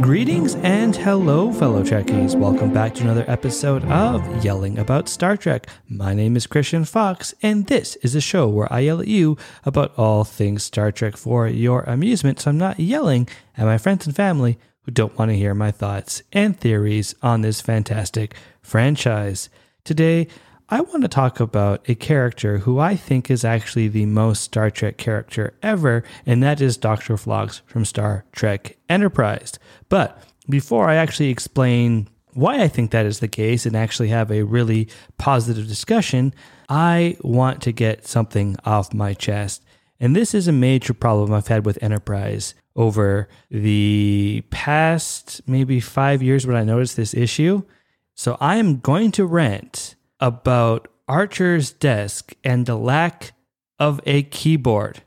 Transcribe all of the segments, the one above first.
Greetings and hello, fellow Trekkies. Welcome back to another episode of Yelling About Star Trek. My name is Christian Fox, and this is a show where I yell at you about all things Star Trek for your amusement. So I'm not yelling at my friends and family who don't want to hear my thoughts and theories on this fantastic franchise. Today, I want to talk about a character who I think is actually the most Star Trek character ever, and that is Dr. Phlox from Star Trek Enterprise. But before I actually explain why I think that is the case and actually have a really positive discussion, I want to get something off my chest. And this is a major problem I've had with Enterprise over the past maybe five years when I noticed this issue. So I am going to rant about Archer's desk and the lack of a keyboard.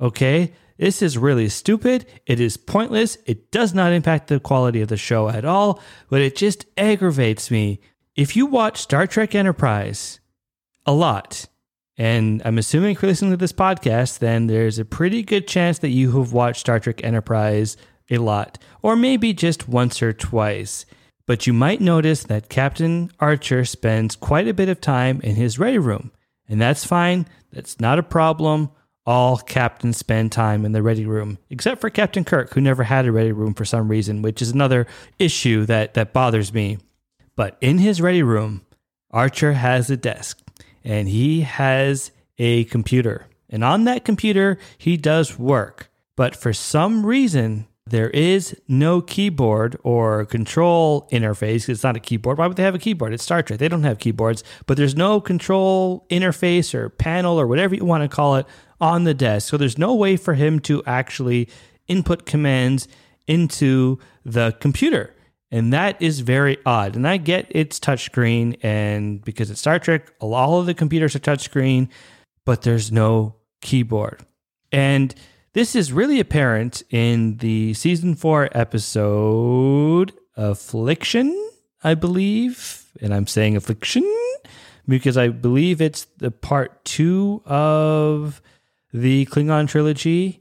Okay? This is really stupid. It is pointless. It does not impact the quality of the show at all, but it just aggravates me. If you watch Star Trek Enterprise a lot, and I'm assuming if you're listening to this podcast, then there's a pretty good chance that you have watched Star Trek Enterprise a lot, or maybe just once or twice. But you might notice that Captain Archer spends quite a bit of time in his ready room, and that's fine. That's not a problem. All captains spend time in the ready room, except for Captain Kirk, who never had a ready room for some reason, which is another issue that, that bothers me. But in his ready room, Archer has a desk and he has a computer. And on that computer, he does work. But for some reason, there is no keyboard or control interface. It's not a keyboard. Why would they have a keyboard? It's Star Trek. They don't have keyboards, but there's no control interface or panel or whatever you want to call it on the desk. So there's no way for him to actually input commands into the computer. And that is very odd. And I get it's touchscreen, and because it's Star Trek, all of the computers are touchscreen, but there's no keyboard. And this is really apparent in the season four episode Affliction, I believe. And I'm saying Affliction because I believe it's the part two of the Klingon trilogy.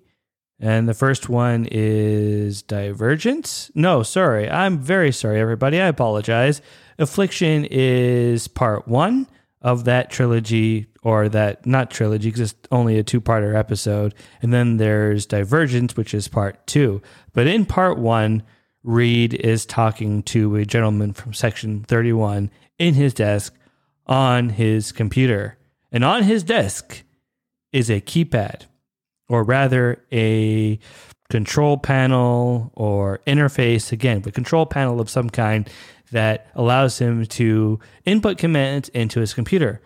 And the first one is Divergence. No, sorry. I'm very sorry, everybody. I apologize. Affliction is part one of that trilogy, or that not trilogy, because it's only a two parter episode. And then there's Divergence, which is part two. But in part one, Reed is talking to a gentleman from section 31 in his desk on his computer. And on his desk is a keypad, or rather, a control panel or interface, again, a control panel of some kind that allows him to input commands into his computer.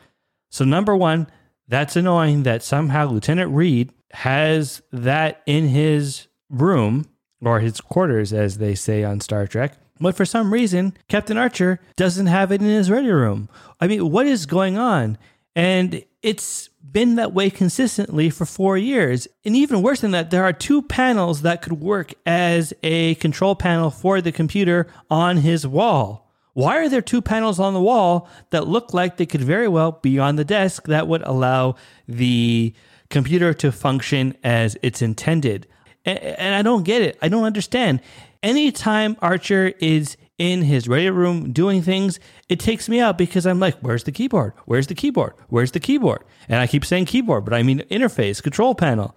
So, number one, that's annoying that somehow Lieutenant Reed has that in his room or his quarters, as they say on Star Trek. But for some reason, Captain Archer doesn't have it in his ready room. I mean, what is going on? And it's been that way consistently for four years. And even worse than that, there are two panels that could work as a control panel for the computer on his wall. Why are there two panels on the wall that look like they could very well be on the desk that would allow the computer to function as it's intended? And I don't get it. I don't understand. Anytime Archer is in his ready room doing things, it takes me out because I'm like, where's the keyboard? Where's the keyboard? Where's the keyboard? And I keep saying keyboard, but I mean interface, control panel,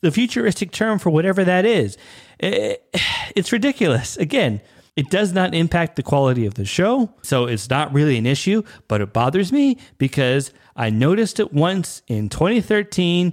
the futuristic term for whatever that is. It's ridiculous. Again, it does not impact the quality of the show, so it's not really an issue, but it bothers me because I noticed it once in 2013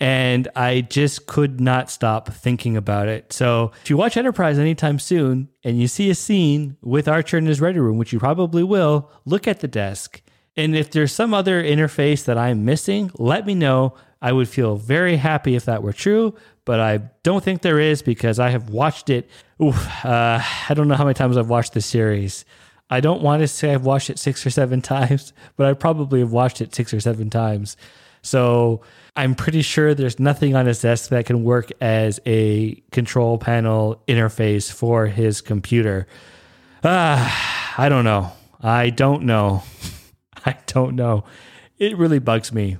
and I just could not stop thinking about it. So if you watch Enterprise anytime soon and you see a scene with Archer in his ready room, which you probably will, look at the desk. And if there's some other interface that I'm missing, let me know. I would feel very happy if that were true, but I don't think there is because I have watched it. Oof, uh, I don't know how many times I've watched this series. I don't want to say I've watched it six or seven times, but I probably have watched it six or seven times. So I'm pretty sure there's nothing on his desk that can work as a control panel interface for his computer. Ah, I don't know. I don't know. I don't know. It really bugs me.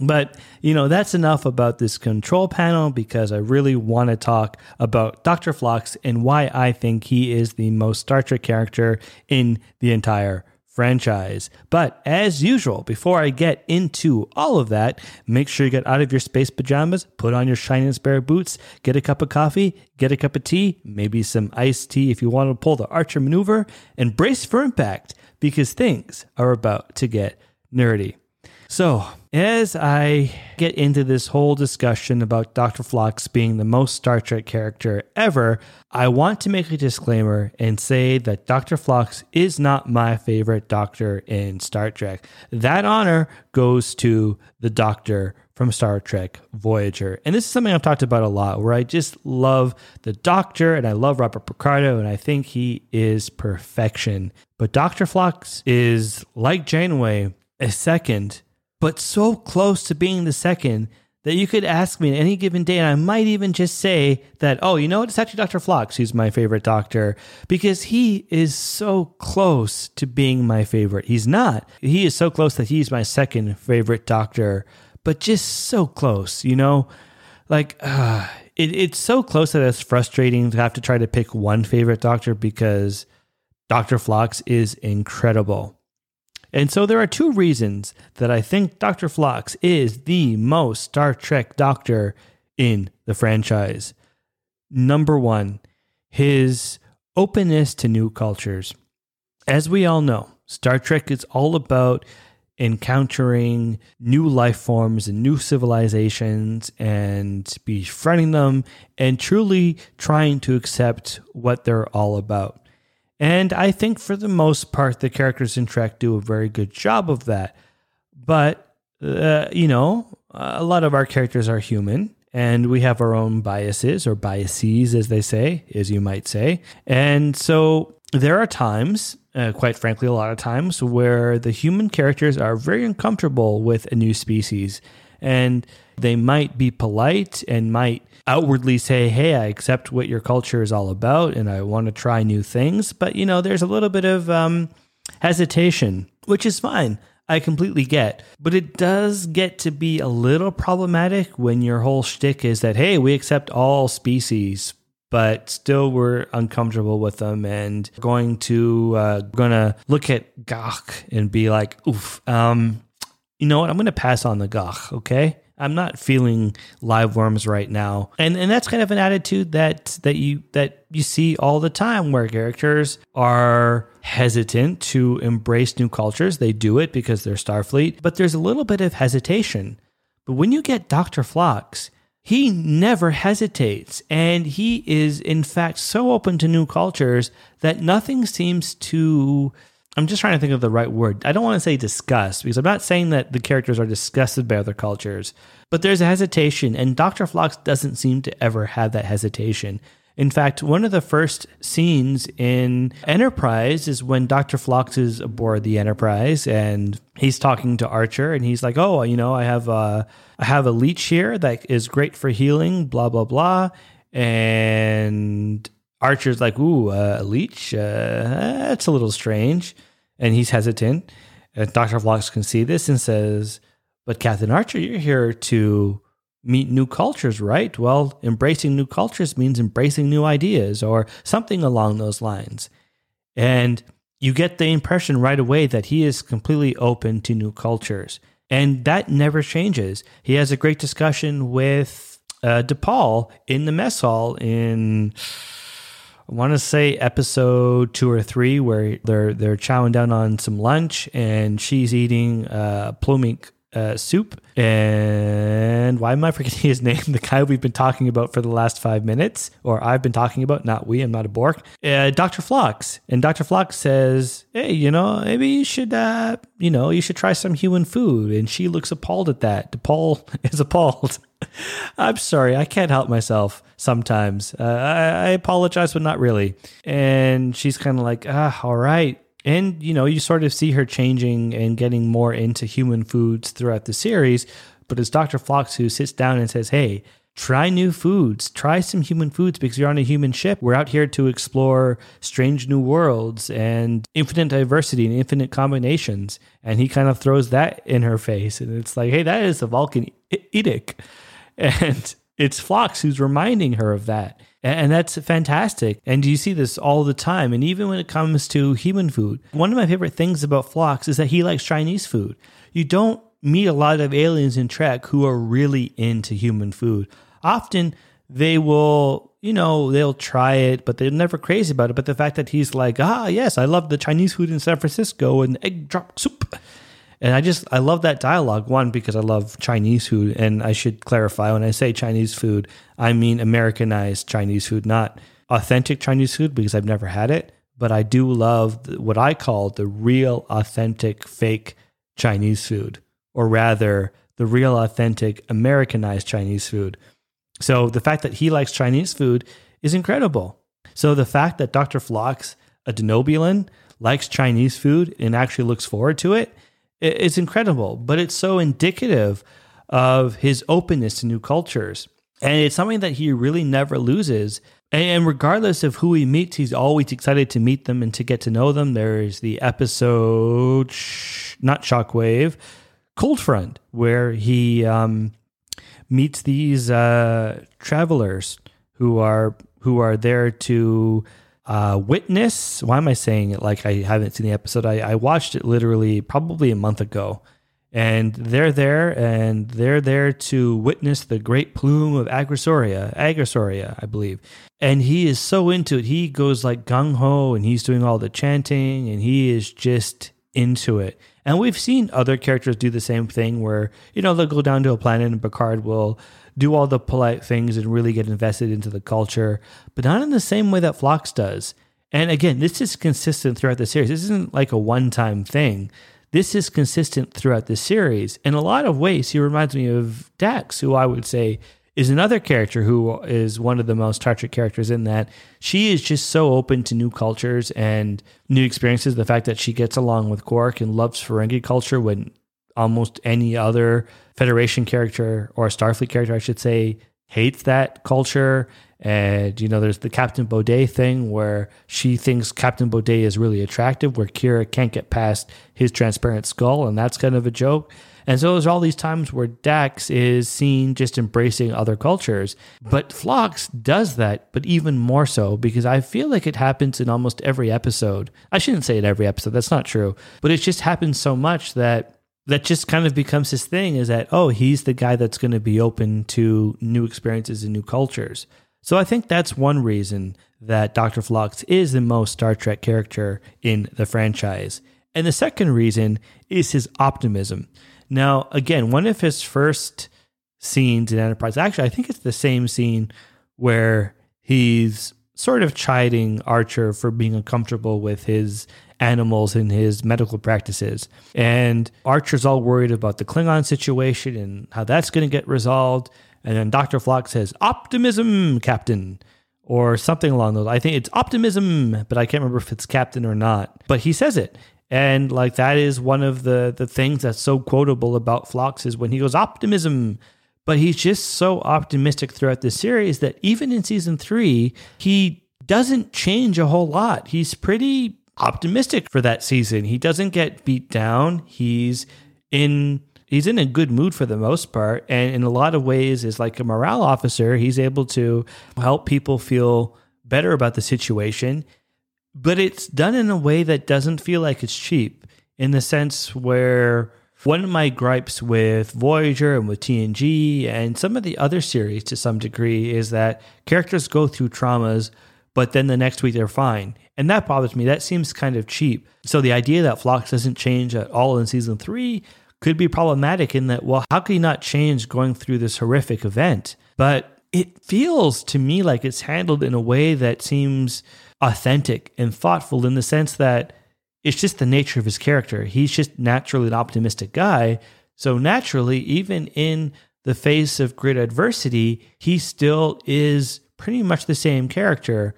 But, you know, that's enough about this control panel because I really want to talk about Dr. Phlox and why I think he is the most Star Trek character in the entire franchise. But as usual, before I get into all of that, make sure you get out of your space pajamas, put on your shiny spare boots, get a cup of coffee, get a cup of tea, maybe some iced tea if you want to pull the Archer maneuver, and brace for impact because things are about to get nerdy. So, as I get into this whole discussion about Dr. Phlox being the most Star Trek character ever, I want to make a disclaimer and say that Dr. Phlox is not my favorite doctor in Star Trek. That honor goes to the doctor from Star Trek Voyager. And this is something I've talked about a lot, where I just love the doctor and I love Robert Picardo, and I think he is perfection. But Dr. Phlox is like Janeway, a second but so close to being the second that you could ask me at any given day, and I might even just say that, oh, you know what? It's actually Dr. Phlox who's my favorite doctor because he is so close to being my favorite. He's not. He is so close that he's my second favorite doctor, but just so close, you know? Like, uh, it, it's so close that it's frustrating to have to try to pick one favorite doctor because Dr. Phlox is incredible. And so there are two reasons that I think Dr. Phlox is the most Star Trek doctor in the franchise. Number one, his openness to new cultures. As we all know, Star Trek is all about encountering new life forms and new civilizations and befriending them and truly trying to accept what they're all about. And I think for the most part, the characters in Trek do a very good job of that. But, uh, you know, a lot of our characters are human and we have our own biases or biases, as they say, as you might say. And so there are times, uh, quite frankly, a lot of times, where the human characters are very uncomfortable with a new species. And they might be polite and might outwardly say, Hey, I accept what your culture is all about and I want to try new things. But, you know, there's a little bit of um, hesitation, which is fine. I completely get. But it does get to be a little problematic when your whole shtick is that, hey, we accept all species, but still we're uncomfortable with them and going to uh, gonna look at gagh and be like, oof, um, you know what? I'm gonna pass on the gagh, okay? I'm not feeling live worms right now. And and that's kind of an attitude that that you that you see all the time where characters are hesitant to embrace new cultures. They do it because they're Starfleet, but there's a little bit of hesitation. But when you get Dr. Phlox, he never hesitates and he is in fact so open to new cultures that nothing seems to I'm just trying to think of the right word. I don't want to say disgust because I'm not saying that the characters are disgusted by other cultures, but there's a hesitation, and Dr. Phlox doesn't seem to ever have that hesitation. In fact, one of the first scenes in Enterprise is when Dr. Phlox is aboard the Enterprise and he's talking to Archer and he's like, "Oh, you know, I have a I have a leech here that is great for healing, blah blah blah." And Archer's like, "Ooh, uh, a leech? Uh, that's a little strange." And he's hesitant. And Dr. Phlox can see this and says, But Captain Archer, you're here to meet new cultures, right? Well, embracing new cultures means embracing new ideas or something along those lines. And you get the impression right away that he is completely open to new cultures. And that never changes. He has a great discussion with uh, T'Pol in the mess hall in I want to say episode two or three where they're they're chowing down on some lunch and she's eating uh, uh, soup. And why am I forgetting his name? The guy we've been talking about for the last five minutes, or I've been talking about, not we, I'm not a Borg. Uh, Dr. Phlox. And Dr. Phlox says, Hey, you know, maybe you should, uh, you know, you should try some human food. And she looks appalled at that. T'Pol is appalled. I'm sorry, I can't help myself sometimes. Uh, I, I apologize, but not really. And she's kind of like, ah, all right and you know you sort of see her changing and getting more into human foods throughout the series but it's dr phlox who sits down and says hey try new foods, try some human foods because you're on a human ship. We're out here to explore strange new worlds and infinite diversity and infinite combinations. And he kind of throws that in her face. And it's like, hey, that is a Vulcan edict. And it's Phlox who's reminding her of that. And that's fantastic. And you see this all the time. And even when it comes to human food, one of my favorite things about Phlox is that he likes Chinese food. You don't meet a lot of aliens in Trek who are really into human food. Often they will, you know, they'll try it, but they're never crazy about it. But the fact that he's like, ah, yes, I love the Chinese food in San Francisco and egg drop soup. And I just, I love that dialogue. One, because I love Chinese food. And I should clarify when I say Chinese food, I mean Americanized Chinese food, not authentic Chinese food because I've never had it. But I do love what I call the real, authentic, fake Chinese food or rather, the real, authentic, Americanized Chinese food. So the fact that he likes Chinese food is incredible. So the fact that Dr. Phlox, a Denobulan, likes Chinese food and actually looks forward to it, it's incredible. But it's so indicative of his openness to new cultures. And it's something that he really never loses. And regardless of who he meets, he's always excited to meet them and to get to know them. There's the episode, not Shockwave, Cold Front, where he um, meets these uh, travelers who are who are there to uh, witness. Why am I saying it like I haven't seen the episode? I, I watched it literally probably a month ago, and they're there and they're there to witness the great plume of Agrosoria, Agrosoria, I believe. And he is so into it. He goes like gung ho, and he's doing all the chanting, and he is just into it. And we've seen other characters do the same thing where, you know, they'll go down to a planet and Picard will do all the polite things and really get invested into the culture, but not in the same way that Phlox does. And again, this is consistent throughout the series. This isn't like a one time thing. This is consistent throughout the series. In a lot of ways, he reminds me of Dax, who I would say is another character who is one of the most Star Trek characters in that she is just so open to new cultures and new experiences. The fact that she gets along with Quark and loves Ferengi culture when almost any other Federation character or Starfleet character, I should say, hates that culture. And, you know, there's the Captain Boday thing where she thinks Captain Boday is really attractive, where Kira can't get past his transparent skull. And that's kind of a joke. And so there's all these times where Dax is seen just embracing other cultures. But Phlox does that, but even more so because I feel like it happens in almost every episode. I shouldn't say in every episode, that's not true. But it just happens so much that that just kind of becomes his thing is that, oh, he's the guy that's going to be open to new experiences and new cultures. So I think that's one reason that Dr. Phlox is the most Star Trek character in the franchise. And the second reason is his optimism. Now, again, one of his first scenes in Enterprise, actually, I think it's the same scene where he's sort of chiding Archer for being uncomfortable with his animals and his medical practices. And Archer's all worried about the Klingon situation and how that's going to get resolved. And then Dr. Phlox says, Optimism, Captain, or something along those. I think it's optimism, but I can't remember if it's Captain or not. But he says it. And like that is one of the the things that's so quotable about Phlox is when he goes optimism, but he's just so optimistic throughout the series that even in season 3, he doesn't change a whole lot. He's pretty optimistic for that season. He doesn't get beat down. He's in he's in a good mood for the most part and in a lot of ways is like a morale officer. He's able to help people feel better about the situation but it's done in a way that doesn't feel like it's cheap in the sense where one of my gripes with Voyager and with TNG and some of the other series to some degree is that characters go through traumas, but then the next week they're fine. And that bothers me. That seems kind of cheap. So the idea that Phlox doesn't change at all in season three could be problematic in that, well, how could he not change going through this horrific event? But it feels to me like it's handled in a way that seems authentic and thoughtful in the sense that it's just the nature of his character. He's just naturally an optimistic guy. So, naturally, even in the face of great adversity, he still is pretty much the same character.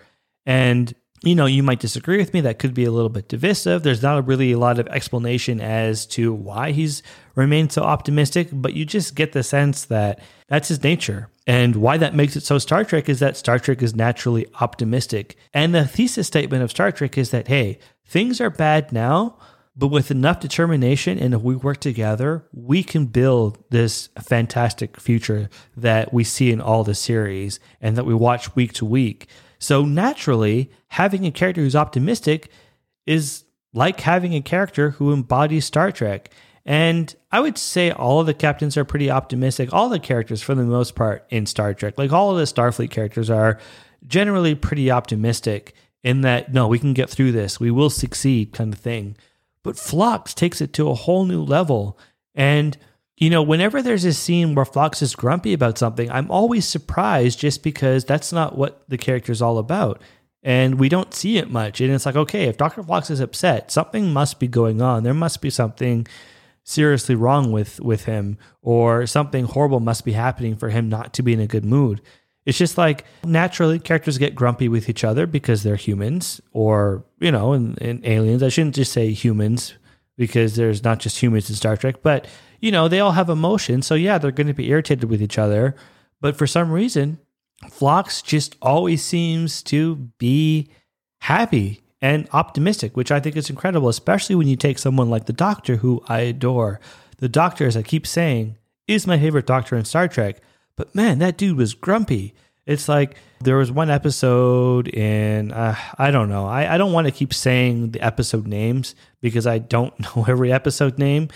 And you know, you might disagree with me. That could be a little bit divisive. There's not really a lot of explanation as to why he's remained so optimistic, but you just get the sense that that's his nature. And why that makes it so Star Trek is that Star Trek is naturally optimistic. And the thesis statement of Star Trek is that, hey, things are bad now, but with enough determination and if we work together, we can build this fantastic future that we see in all the series and that we watch week to week. So naturally, having a character who's optimistic is like having a character who embodies Star Trek. And I would say all of the captains are pretty optimistic. All the characters, for the most part, in Star Trek, like all of the Starfleet characters, are generally pretty optimistic in that, no, we can get through this, we will succeed, kind of thing. But Phlox takes it to a whole new level. And you know, whenever there's a scene where Phlox is grumpy about something, I'm always surprised just because that's not what the character is all about. And we don't see it much. And it's like, okay, if Dr. Phlox is upset, something must be going on. There must be something seriously wrong with, with him, or something horrible must be happening for him not to be in a good mood. It's just like naturally characters get grumpy with each other because they're humans, or, you know, and, aliens. I shouldn't just say humans because there's not just humans in Star Trek, but you know, they all have emotions. So yeah, they're going to be irritated with each other. But for some reason, Phlox just always seems to be happy and optimistic, which I think is incredible, especially when you take someone like the Doctor, who I adore. The Doctor, as I keep saying, is my favorite Doctor in Star Trek. But man, that dude was grumpy. It's like there was one episode in, uh, I don't know. I, I don't want to keep saying the episode names because I don't know every episode name.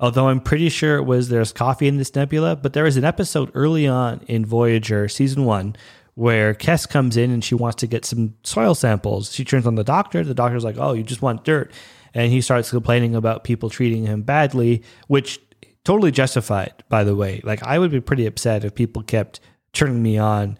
Although I'm pretty sure it was There's Coffee in this Nebula, but there was an episode early on in Voyager season one where Kes comes in and she wants to get some soil samples. She turns on the doctor. The doctor's like, Oh, you just want dirt. And he starts complaining about people treating him badly, which totally justified, by the way. Like, I would be pretty upset if people kept turning me on,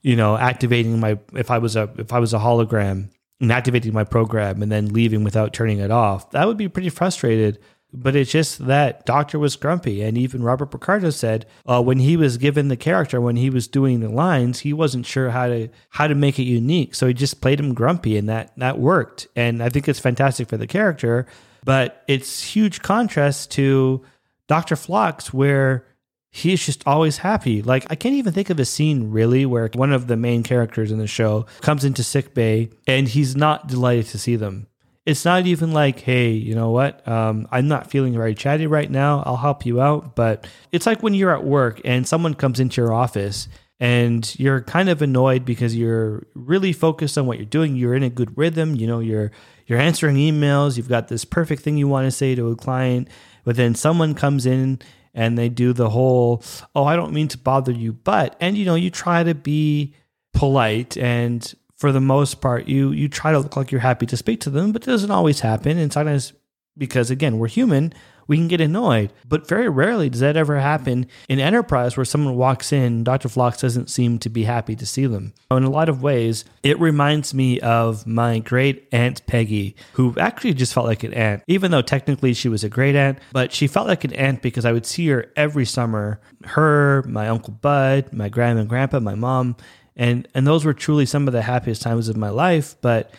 you know, activating my, if I was a, if I was a hologram and activating my program and then leaving without turning it off. That would be pretty frustrated but it's just that Doctor was grumpy. And even Robert Picardo said uh, when he was given the character, when he was doing the lines, he wasn't sure how to how to make it unique. So he just played him grumpy, and that that worked. And I think it's fantastic for the character. But it's huge contrast to Doctor Phlox, where he's just always happy. Like I can't even think of a scene really where one of the main characters in the show comes into sick bay and he's not delighted to see them it's not even like, hey, you know what? Um, I'm not feeling very chatty right now. I'll help you out. But it's like when you're at work and someone comes into your office and you're kind of annoyed because you're really focused on what you're doing. You're in a good rhythm. You know, you're you're answering emails. You've got this perfect thing you want to say to a client, but then someone comes in and they do the whole, oh, I don't mean to bother you, but and you know, you try to be polite and for the most part, you you try to look like you're happy to speak to them, but it doesn't always happen. And sometimes, because again, we're human, we can get annoyed. But very rarely does that ever happen in Enterprise where someone walks in, Dr. Phlox doesn't seem to be happy to see them. In a lot of ways, it reminds me of my great aunt Peggy, who actually just felt like an aunt, even though technically she was a great aunt, but she felt like an aunt because I would see her every summer. Her, my Uncle Bud, my grandma and grandpa, my mom and and those were truly some of the happiest times of my life. But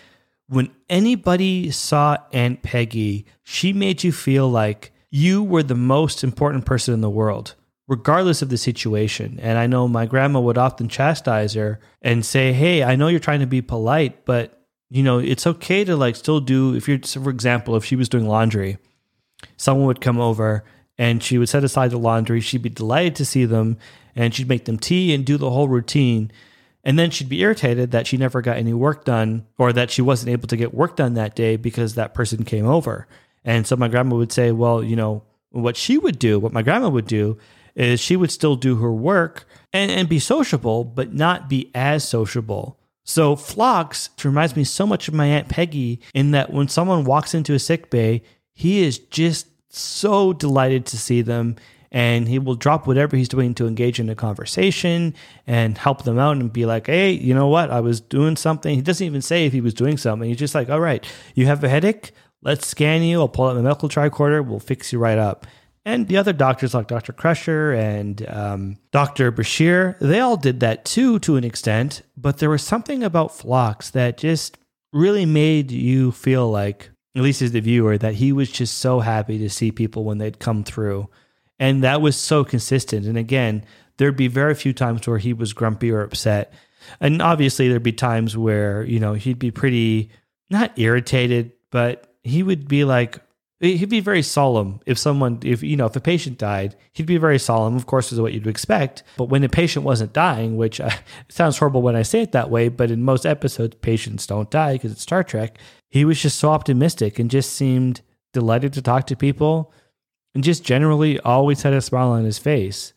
when anybody saw aunt peggy she made you feel like you were the most important person in the world regardless of the situation. And i know my grandma would often chastise her and say hey i know you're trying to be polite but you know it's okay to like still do if you're for example if she was doing laundry someone would come over and she would set aside the laundry. She'd be delighted to see them and she'd make them tea and do the whole routine and then she'd be irritated that she never got any work done or that she wasn't able to get work done that day because that person came over. And so my grandma would say, well, you know, what she would do, what my grandma would do is she would still do her work and, and be sociable, but not be as sociable. So Phlox reminds me so much of my Aunt Peggy in that when someone walks into a sick bay, he is just so delighted to see them and he will drop whatever he's doing to engage in a conversation and help them out and be like, hey, you know what? I was doing something. He doesn't even say if he was doing something. He's just like, all right, you have a headache? Let's scan you. I'll pull out my medical tricorder. We'll fix you right up. And the other doctors, like Dr. Crusher and um, Dr. Bashir, they all did that too, to an extent. But there was something about Phlox that just really made you feel like, at least as the viewer, that he was just so happy to see people when they'd come through. And that was so consistent. And again, there'd be very few times where he was grumpy or upset. And obviously, there'd be times where, you know, he'd be pretty, not irritated, but he would be like, he'd be very solemn if someone if you know if a patient died he'd be very solemn of course is what you'd expect but when a patient wasn't dying which uh, sounds horrible when i say it that way but in most episodes patients don't die because it's star trek he was just so optimistic and just seemed delighted to talk to people and just generally always had a smile on his face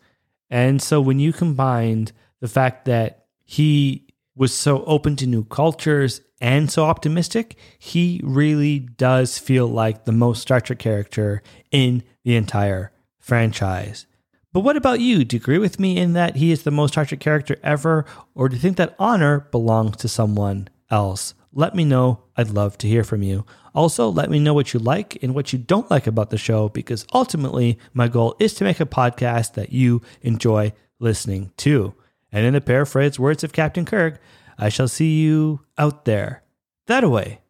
and so when you combined the fact that he was so open to new cultures and so optimistic, he really does feel like the most Star Trek character in the entire franchise. But what about you? Do you agree with me in that he is the most Star Trek character ever, or do you think that honor belongs to someone else? Let me know. I'd love to hear from you. Also, let me know what you like and what you don't like about the show because ultimately, my goal is to make a podcast that you enjoy listening to. And in the paraphrase words of Captain Kirk, I shall see you out there. That away.